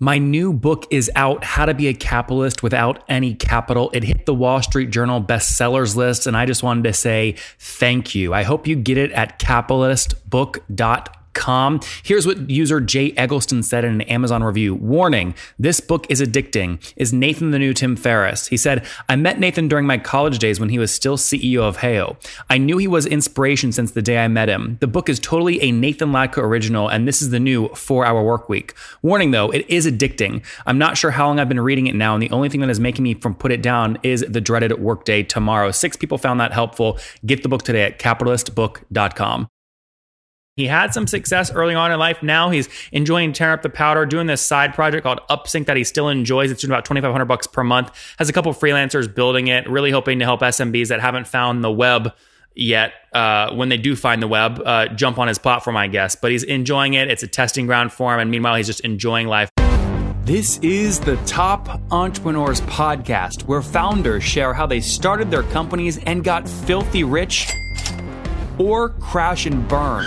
My new book is out, How to Be a Capitalist Without Any Capital. It hit the Wall Street Journal bestsellers list, and I just wanted to say thank you. I hope you get it at capitalistbook.com Com. Here's what user Jay Eggleston said in an Amazon review. Warning, this book is addicting. Is Nathan the new Tim Ferriss? He said, I met Nathan during my college days when he was still CEO of Heyo. I knew he was inspiration since the day I met him. The book is totally a Nathan Latka original, and this is the new four hour work week. Warning though, it is addicting. I'm not sure how long I've been reading it now, and the only thing that is making me from put it down is the dreaded workday tomorrow. Six people found that helpful. Get the book today at capitalistbook.com. He had some success early on in life. Now he's enjoying tearing up the powder, doing this side project called Upsync that he still enjoys. It's doing about 2,500 bucks per month. Has a couple freelancers building it, really hoping to help SMBs that haven't found the web yet. Uh, when they do find the web, uh, jump on his platform, I guess. But he's enjoying it. It's a testing ground for him. And meanwhile, he's just enjoying life. This is the Top Entrepreneurs Podcast, where founders share how they started their companies and got filthy rich or crash and burn.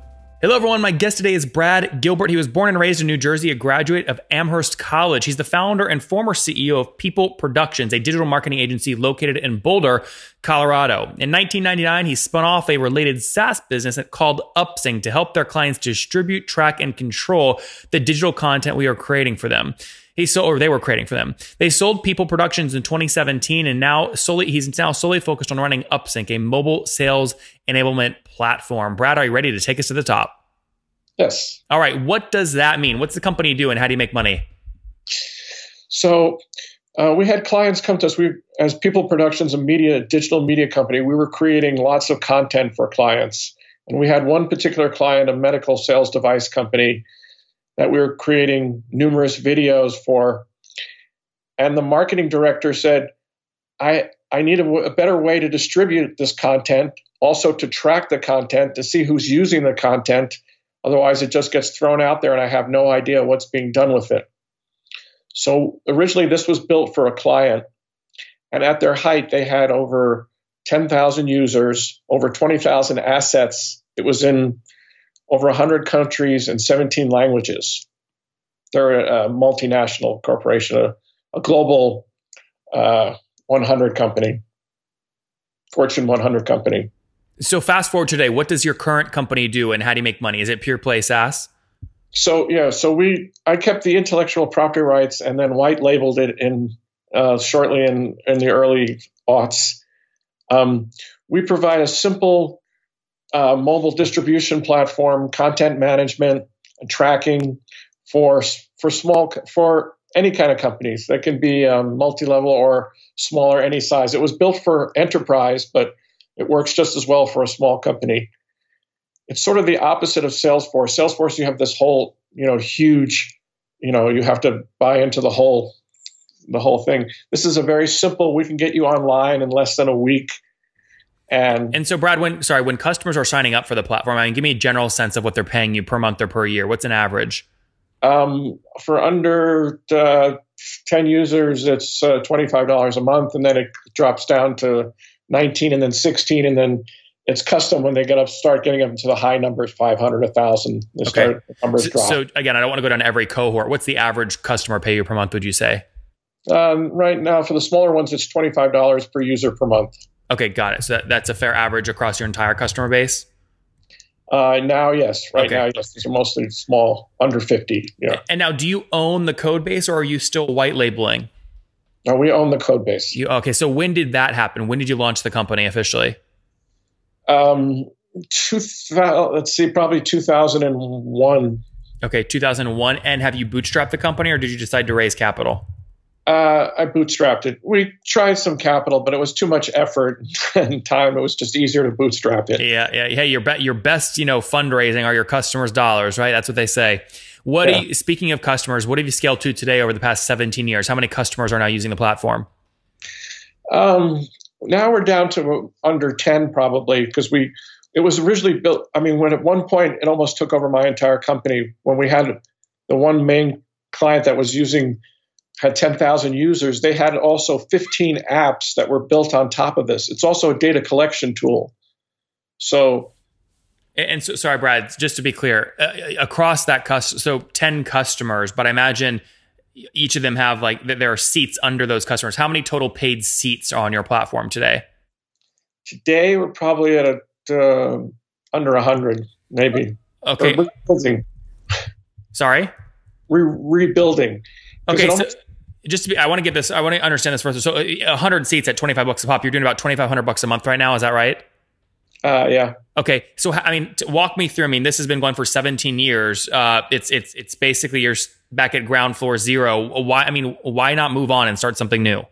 Hello, everyone. My guest today is Brad Gilbert. He was born and raised in New Jersey, a graduate of Amherst College. He's the founder and former CEO of People Productions, a digital marketing agency located in Boulder, Colorado. In 1999, he spun off a related SaaS business called Upsync to help their clients distribute, track, and control the digital content we are creating for them. He sold, or they were creating for them. They sold People Productions in 2017, and now solely he's now solely focused on running Upsync, a mobile sales enablement platform. Brad, are you ready to take us to the top? Yes. All right. What does that mean? What's the company do, and how do you make money? So uh, we had clients come to us. We, as People Productions, a media, digital media company, we were creating lots of content for clients. And we had one particular client, a medical sales device company, that we were creating numerous videos for. And the marketing director said, I, I need a, a better way to distribute this content, also to track the content, to see who's using the content. Otherwise, it just gets thrown out there and I have no idea what's being done with it. So originally, this was built for a client. And at their height, they had over 10,000 users, over 20,000 assets. It was in over 100 countries and 17 languages. They're a, multinational corporation, a, a global uh, 100 company, Fortune 100 company. So, fast forward today, what does your current company do and how do you make money? Is it pure play SaaS? So, yeah, so we, I kept the intellectual property rights and then white labeled it in uh, shortly in, in the early aughts. Um, we provide a simple uh, mobile distribution platform, content management, tracking for for small for any kind of companies that can be um, multi-level or smaller, any size. It was built for enterprise, but it works just as well for a small company. It's sort of the opposite of Salesforce. Salesforce, you have this whole, you know, huge, you know, you have to buy into the whole, the whole thing. This is a very simple. We can get you online in less than a week and and so, Brad, when sorry, when customers are signing up for the platform, I mean, give me a general sense of what they're paying you per month or per year. What's an average? Um, for under uh, ten users, it's uh, twenty five dollars a month, and then it drops down to nineteen, and then sixteen, and then it's custom when they get up, start getting up to the high numbers, 500, 1,000. Okay. Start, numbers so, drop. so again, I don't want to go down every cohort. What's the average customer pay you per month? Would you say? Um, right now, for the smaller ones, it's twenty five dollars per user per month. Okay, got it. So that, that's a fair average across your entire customer base. Uh, now, yes. Right okay. now, yes. These are mostly small, under fifty. Yeah. And now, do you own the code base, or are you still white labeling? No, we own the code base. You, okay, so when did that happen? When did you launch the company officially? Um, two, let's see, probably two thousand and one. Okay, two thousand and one. And have you bootstrapped the company, or did you decide to raise capital? Uh, I bootstrapped it. We tried some capital, but it was too much effort and time. It was just easier to bootstrap it. Yeah, yeah, yeah. Your be- your best, you know, fundraising are your customers' dollars, right? That's what they say. What yeah. you, speaking of customers, what have you scaled to today over the past 17 years? How many customers are now using the platform? Um, now we're down to under 10 probably because we it was originally built i mean when at one point it almost took over my entire company when we had the one main client that was using had 10,000 users they had also 15 apps that were built on top of this it's also a data collection tool so and so sorry brad just to be clear uh, across that cus- so 10 customers but i imagine each of them have like there are seats under those customers. How many total paid seats are on your platform today? Today we're probably at a, uh, under a hundred, maybe. Okay. rebuilding. Sorry. We're rebuilding. Okay. So just to be, I want to get this. I want to understand this first. So, uh, hundred seats at twenty five bucks a pop. You're doing about twenty five hundred bucks a month right now. Is that right? Uh, yeah. Okay, so I mean, walk me through. I mean, this has been going for 17 years. Uh, it's it's it's basically you're back at ground floor zero. Why? I mean, why not move on and start something new?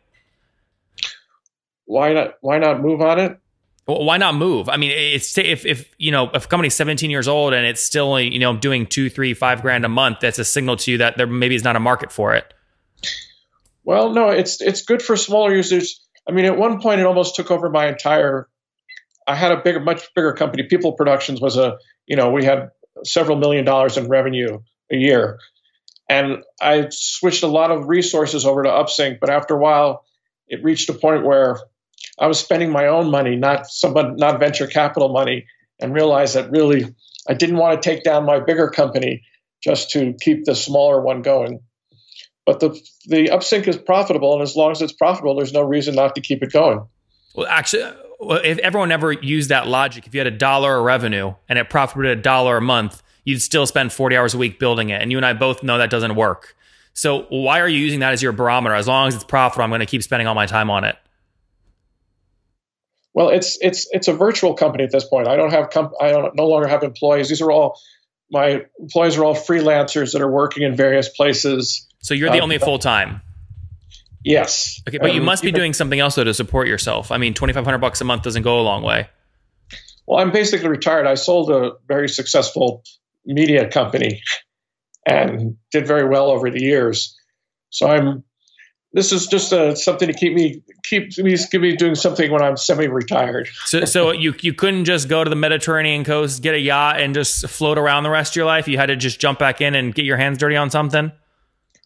Why not? Why not move on it? Well, why not move? I mean, it's if if you know if a company's 17 years old and it's still you know doing two, three, five grand a month, that's a signal to you that there maybe is not a market for it. Well, no, it's it's good for smaller users. I mean, at one point, it almost took over my entire I had a bigger, much bigger company. People Productions was a, you know, we had several million dollars in revenue a year. And I switched a lot of resources over to Upsync, but after a while, it reached a point where I was spending my own money, not somebody, not venture capital money, and realized that really I didn't want to take down my bigger company just to keep the smaller one going. But the the Upsync is profitable, and as long as it's profitable, there's no reason not to keep it going. Well, actually, if everyone ever used that logic, if you had a dollar of revenue and it profited a dollar a month, you'd still spend 40 hours a week building it. And you and I both know that doesn't work. So why are you using that as your barometer? As long as it's profitable, I'm going to keep spending all my time on it. Well, it's it's it's a virtual company at this point. I don't have comp- I don't no longer have employees. These are all my employees are all freelancers that are working in various places. So you're the uh, only full time. Yes. Okay, but um, you must be doing something else though to support yourself. I mean, twenty five hundred bucks a month doesn't go a long way. Well, I'm basically retired. I sold a very successful media company and did very well over the years. So I'm. This is just uh, something to keep me keep me keep me doing something when I'm semi-retired. so, so you you couldn't just go to the Mediterranean coast, get a yacht, and just float around the rest of your life. You had to just jump back in and get your hands dirty on something.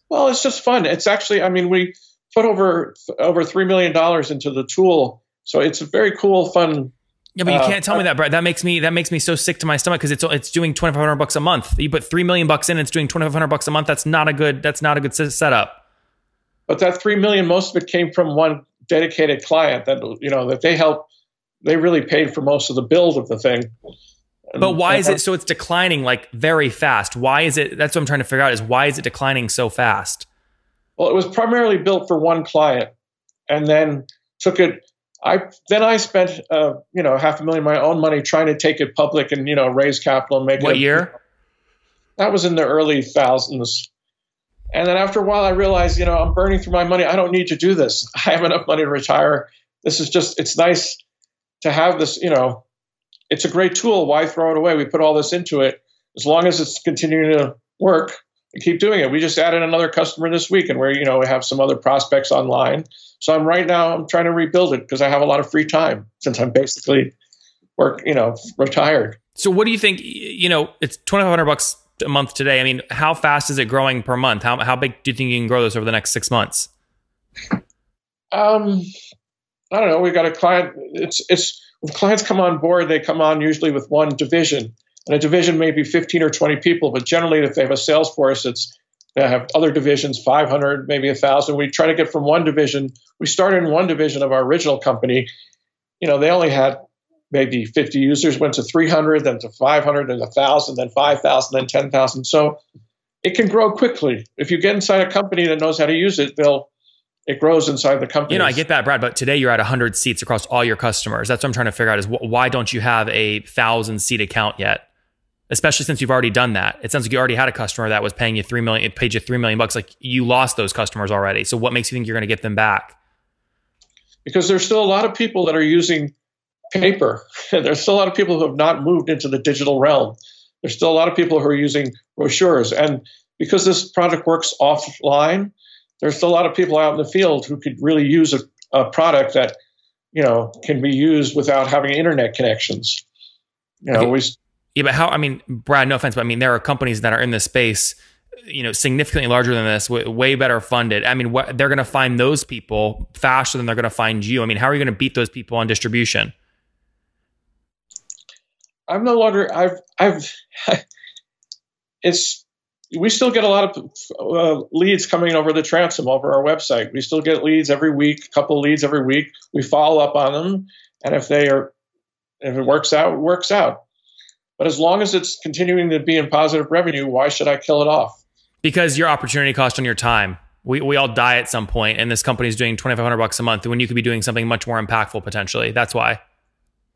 Well, it's just fun. It's actually, I mean, we put over over three million dollars into the tool, so it's a very cool, fun. Yeah, but you uh, can't tell me that, Brad. That makes me that makes me so sick to my stomach because it's it's doing twenty five hundred bucks a month. You put three million bucks in, it's doing twenty five hundred bucks a month. That's not a good. That's not a good setup. But that three million, most of it came from one dedicated client that you know that they helped. They really paid for most of the build of the thing. But why is it so? It's declining like very fast. Why is it? That's what I'm trying to figure out. Is why is it declining so fast? Well, it was primarily built for one client, and then took it. I then I spent uh, you know half a million of my own money trying to take it public and you know raise capital and make what it. What year? That was in the early thousands. And then after a while, I realized, you know, I'm burning through my money. I don't need to do this. I have enough money to retire. This is just, it's nice to have this, you know, it's a great tool. Why throw it away? We put all this into it. As long as it's continuing to work, keep doing it. We just added another customer this week, and we're you know we have some other prospects online. So I'm right now I'm trying to rebuild it because I have a lot of free time since I'm basically work you know retired. So what do you think? You know, it's twenty five hundred bucks a month today. I mean, how fast is it growing per month? How how big do you think you can grow this over the next six months? Um, I don't know. We've got a client. It's it's when clients come on board, they come on usually with one division. And a division may be 15 or 20 people, but generally, if they have a sales force, it's they have other divisions, 500, maybe a 1,000. We try to get from one division. We started in one division of our original company. You know, they only had maybe 50 users, went to 300, then to 500, then 1,000, then 5,000, then 10,000. So it can grow quickly. If you get inside a company that knows how to use it, they'll it grows inside the company. You know, I get that, Brad, but today you're at 100 seats across all your customers. That's what I'm trying to figure out is why don't you have a thousand seat account yet? especially since you've already done that. It sounds like you already had a customer that was paying you three million, it paid you three million bucks. Like you lost those customers already. So what makes you think you're going to get them back? Because there's still a lot of people that are using paper. there's still a lot of people who have not moved into the digital realm. There's still a lot of people who are using brochures. And because this product works offline, there's still a lot of people out in the field who could really use a, a product that, you know, can be used without having internet connections. You know, okay. we yeah, but how? I mean, Brad, no offense, but I mean, there are companies that are in this space, you know, significantly larger than this, way better funded. I mean, what, they're going to find those people faster than they're going to find you. I mean, how are you going to beat those people on distribution? I'm no longer. I've. I've. It's. We still get a lot of uh, leads coming over the transom over our website. We still get leads every week, a couple leads every week. We follow up on them, and if they are, if it works out, it works out. But as long as it's continuing to be in positive revenue, why should I kill it off? Because your opportunity cost on your time. We, we all die at some point, and this company is doing 2500 bucks a month when you could be doing something much more impactful potentially. That's why.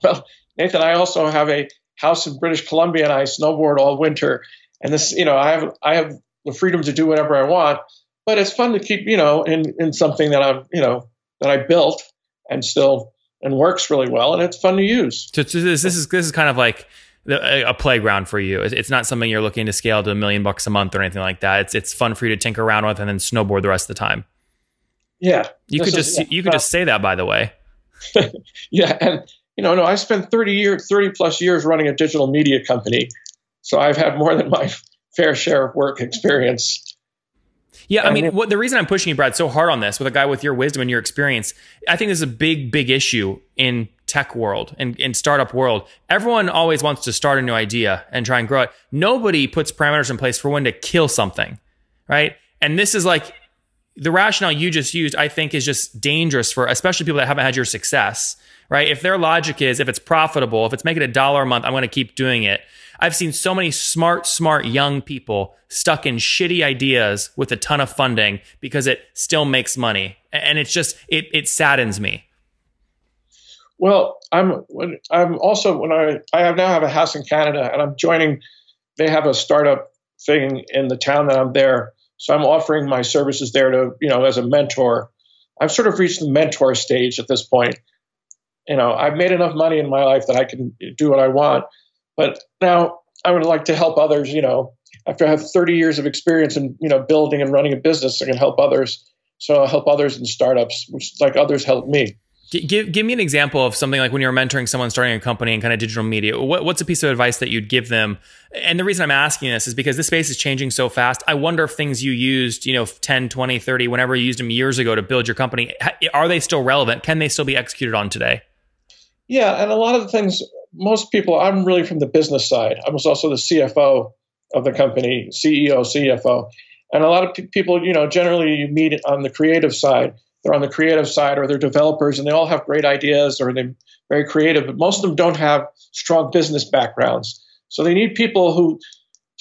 Well, Nathan, I also have a house in British Columbia and I snowboard all winter. And this, you know, I have I have the freedom to do whatever I want, but it's fun to keep, you know, in in something that I'm, you know, that I built and still and works really well, and it's fun to use. So, so this, this is this is kind of like a playground for you. It's not something you're looking to scale to a million bucks a month or anything like that. It's it's fun for you to tinker around with and then snowboard the rest of the time. Yeah, you could just yeah. you could just say that by the way. yeah, and you know, no, I spent 30 years, 30 plus years running a digital media company, so I've had more than my fair share of work experience. Yeah, I mean, what, the reason I'm pushing you, Brad, so hard on this with a guy with your wisdom and your experience, I think this is a big, big issue in tech world and in startup world. Everyone always wants to start a new idea and try and grow it. Nobody puts parameters in place for when to kill something, right? And this is like the rationale you just used. I think is just dangerous for especially people that haven't had your success, right? If their logic is if it's profitable, if it's making a dollar a month, I'm going to keep doing it. I've seen so many smart, smart young people stuck in shitty ideas with a ton of funding because it still makes money. And it's just, it, it saddens me. Well, I'm when, I'm also when I I have now have a house in Canada and I'm joining. They have a startup thing in the town that I'm there, so I'm offering my services there to you know as a mentor. I've sort of reached the mentor stage at this point. You know, I've made enough money in my life that I can do what I want, but now I would like to help others. You know, after I have 30 years of experience in you know building and running a business, I can help others. So I'll help others in startups, which like others help me. Give, give me an example of something like when you're mentoring someone starting a company in kind of digital media. What, what's a piece of advice that you'd give them? And the reason I'm asking this is because this space is changing so fast. I wonder if things you used, you know, 10, 20, 30, whenever you used them years ago to build your company, are they still relevant? Can they still be executed on today? Yeah. And a lot of the things, most people, I'm really from the business side. I was also the CFO of the company, CEO, CFO. And a lot of people, you know, generally you meet on the creative side they're on the creative side or they're developers and they all have great ideas or they're very creative, but most of them don't have strong business backgrounds. So they need people who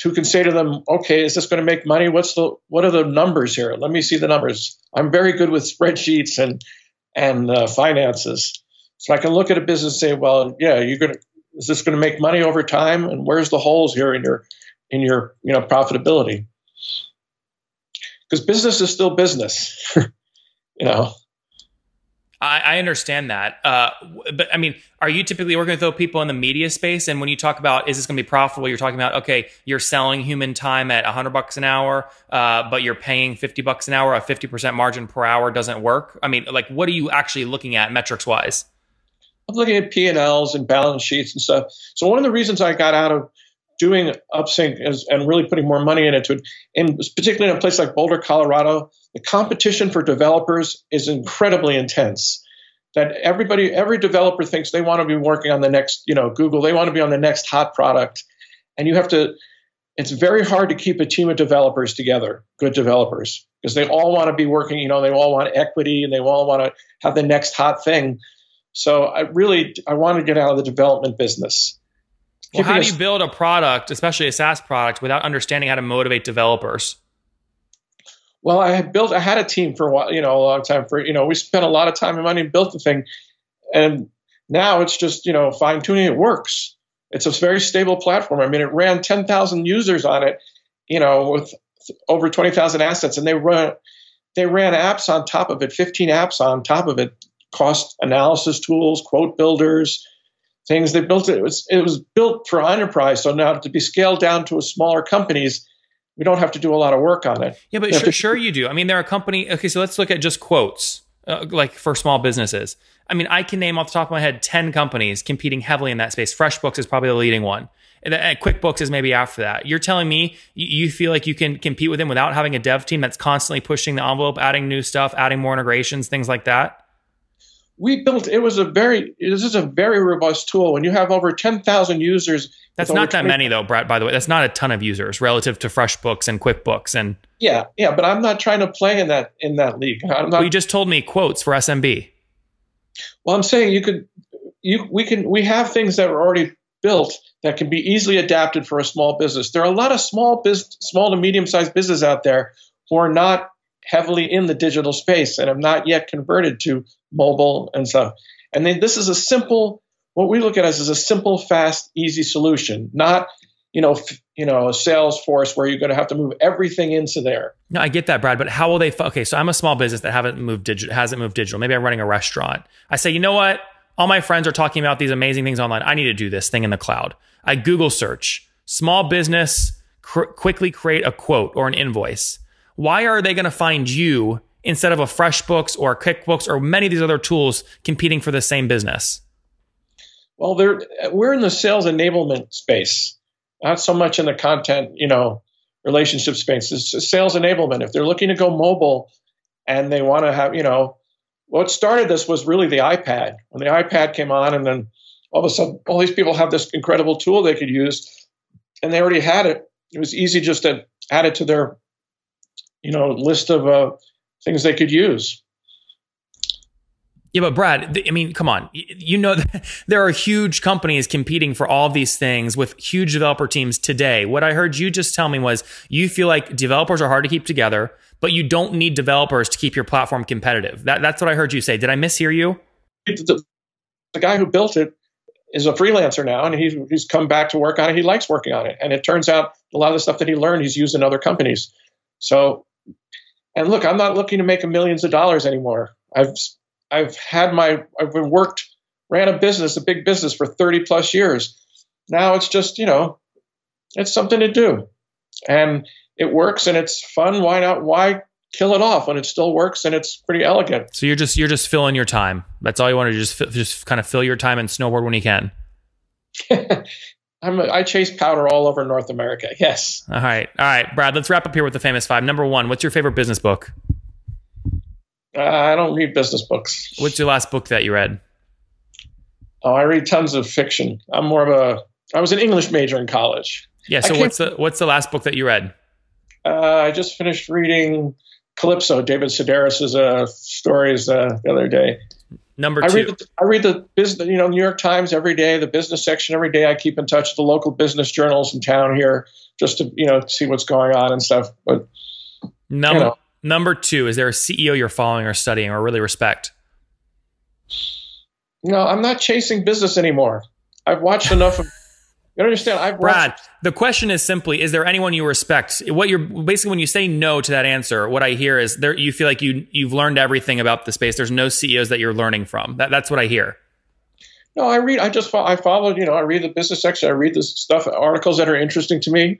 who can say to them, okay, is this going to make money? What's the what are the numbers here? Let me see the numbers. I'm very good with spreadsheets and and uh, finances, so I can look at a business and say, well, yeah, you're going to is this going to make money over time? And where's the holes here in your in your you know profitability? Because business is still business. you know. I, I understand that, uh, but I mean, are you typically working with people in the media space? And when you talk about is this going to be profitable, you're talking about okay, you're selling human time at 100 bucks an hour, uh, but you're paying 50 bucks an hour. A 50 percent margin per hour doesn't work. I mean, like, what are you actually looking at metrics wise? I'm looking at P and Ls and balance sheets and stuff. So one of the reasons I got out of doing upsync is, and really putting more money into it, and particularly in a place like Boulder, Colorado, the competition for developers is incredibly intense. That everybody, every developer thinks they want to be working on the next, you know, Google. They want to be on the next hot product, and you have to. It's very hard to keep a team of developers together, good developers, because they all want to be working. You know, they all want equity and they all want to have the next hot thing. So I really, I want to get out of the development business. Well, how do you build a product, especially a SaaS product, without understanding how to motivate developers? Well, I had built, I had a team for a while, you know, a long time for, you know, we spent a lot of time and money and built the thing. And now it's just, you know, fine tuning. It works. It's a very stable platform. I mean, it ran 10,000 users on it, you know, with over 20,000 assets, and they run they ran apps on top of it, 15 apps on top of it, cost analysis tools, quote builders, things. They built it. It was it was built for enterprise. So now to be scaled down to a smaller companies, we don't have to do a lot of work on it. Yeah, but sure, to- sure you do. I mean, there are company. Okay, so let's look at just quotes, uh, like for small businesses. I mean, I can name off the top of my head ten companies competing heavily in that space. FreshBooks is probably the leading one. And QuickBooks is maybe after that. You're telling me you feel like you can compete with them without having a dev team that's constantly pushing the envelope, adding new stuff, adding more integrations, things like that? We built it was a very this is a very robust tool. When you have over 10,000 users that's not that 20, many though Brad by the way. That's not a ton of users relative to FreshBooks and QuickBooks and yeah yeah but I'm not trying to play in that in that league. I'm not, well, you just told me quotes for SMB well I'm saying you could you we can we have things that are already built that can be easily adapted for a small business. There are a lot of small business small to medium sized business out there who are not heavily in the digital space and have not yet converted to mobile and stuff. And then this is a simple, what we look at as is a simple, fast, easy solution, not you know, f- you know, a Salesforce where you're going to have to move everything into there. No, I get that, Brad. But how will they? okay, so I'm a small business that haven't moved digital, hasn't moved digital. Maybe I'm running a restaurant. I say, you know what? All my friends are talking about these amazing things online. I need to do this thing in the cloud. I Google search small business, cr- quickly create a quote or an invoice. Why are they going to find you instead of a FreshBooks or QuickBooks or many of these other tools competing for the same business? Well, we're in the sales enablement space, not so much in the content, you know, relationship space. It's sales enablement. If they're looking to go mobile and they want to have, you know, what started this was really the iPad. When the iPad came on, and then all of a sudden, all these people have this incredible tool they could use, and they already had it. It was easy just to add it to their, you know, list of uh, things they could use. Yeah, but Brad, I mean, come on. You know, there are huge companies competing for all these things with huge developer teams today. What I heard you just tell me was you feel like developers are hard to keep together, but you don't need developers to keep your platform competitive. That, that's what I heard you say. Did I mishear you? The, the guy who built it is a freelancer now, and he's, he's come back to work on it. He likes working on it. And it turns out a lot of the stuff that he learned, he's used in other companies. So and look, I'm not looking to make millions of dollars anymore. I've I've had my I've worked ran a business, a big business for 30 plus years. Now it's just, you know, it's something to do. And it works and it's fun. Why not why kill it off when it still works and it's pretty elegant? So you're just you're just filling your time. That's all you want to do, just just kind of fill your time and snowboard when you can. I'm a, I chase powder all over North America. Yes. All right. All right, Brad, let's wrap up here with the famous five. Number one, what's your favorite business book? Uh, I don't read business books. What's your last book that you read? Oh, I read tons of fiction. I'm more of a, I was an English major in college. Yeah. So what's the, what's the last book that you read? Uh, I just finished reading Calypso, David Sedaris's uh, stories uh, the other day. Number two. I read, the, I read the business, you know, New York Times every day, the business section every day. I keep in touch with the local business journals in town here just to, you know, see what's going on and stuff. But number you know. number two, is there a CEO you're following or studying or really respect? No, I'm not chasing business anymore. I've watched enough of you don't understand? I've Brad, the question is simply: Is there anyone you respect? What you're basically when you say no to that answer, what I hear is there you feel like you you've learned everything about the space. There's no CEOs that you're learning from. That, that's what I hear. No, I read. I just I followed. You know, I read the business section. I read the stuff, articles that are interesting to me.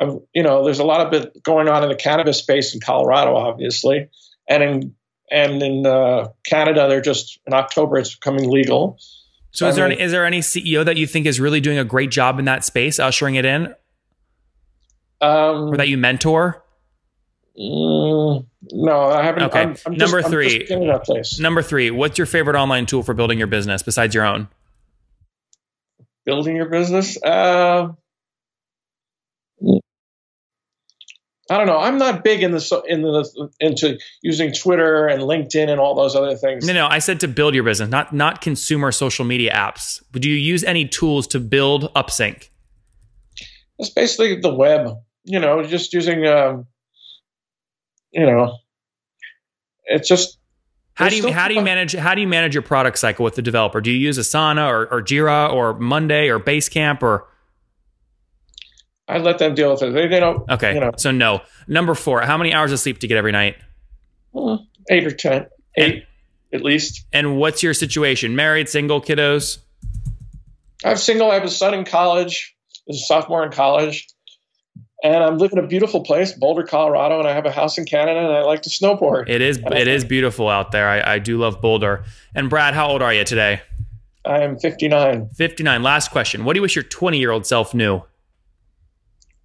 I've, you know, there's a lot of it going on in the cannabis space in Colorado, obviously, and in and in uh, Canada, they're just in October it's becoming legal. So, is there any, is there any CEO that you think is really doing a great job in that space, ushering it in, um, or that you mentor? Mm, no, I haven't. Okay. I'm, I'm number just, three. Number three. What's your favorite online tool for building your business besides your own? Building your business. Uh, I don't know. I'm not big in the in the into using Twitter and LinkedIn and all those other things. No, no. I said to build your business, not not consumer social media apps. Do you use any tools to build Upsync? It's basically the web. You know, just using. Um, you know, it's just How do you how do you manage how do you manage your product cycle with the developer? Do you use Asana or, or Jira or Monday or Basecamp or? I let them deal with it. They, they don't. Okay, You know, so no. Number four. How many hours of sleep do you get every night? well, eight or ten. eight at least. And what's your situation? Married, single, kiddos? I'm single. I have a son in college. He's a sophomore in college, and I'm living in a beautiful place, Boulder, Colorado, and I have a house in Canada, and I like to snowboard. It is it is beautiful out there. I, I do love Boulder. And Brad, how old are you today? I am 59. 59. Last question. What do you wish your 20 year old self knew?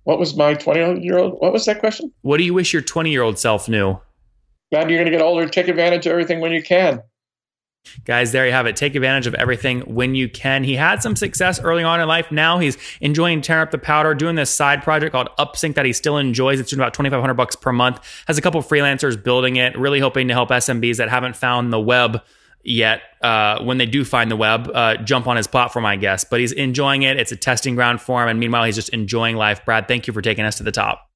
What was my 20 year old? What was that question? What do you wish your 20 year old self knew? God, you're going to get older. Take advantage of everything when you can. Guys, there you have it. Take advantage of everything when you can. He had some success early on in life. Now he's enjoying tearing up the powder, doing this side project called Upsync that he still enjoys. It's doing about 2,500 bucks per month. Has a couple freelancers building it, really hoping to help SMBs that haven't found the web yet. Uh, when they do find the web, uh, jump on his platform, I guess. But he's enjoying it. It's a testing ground for him. And meanwhile, he's just enjoying life. Brad, thank you for taking us to the top.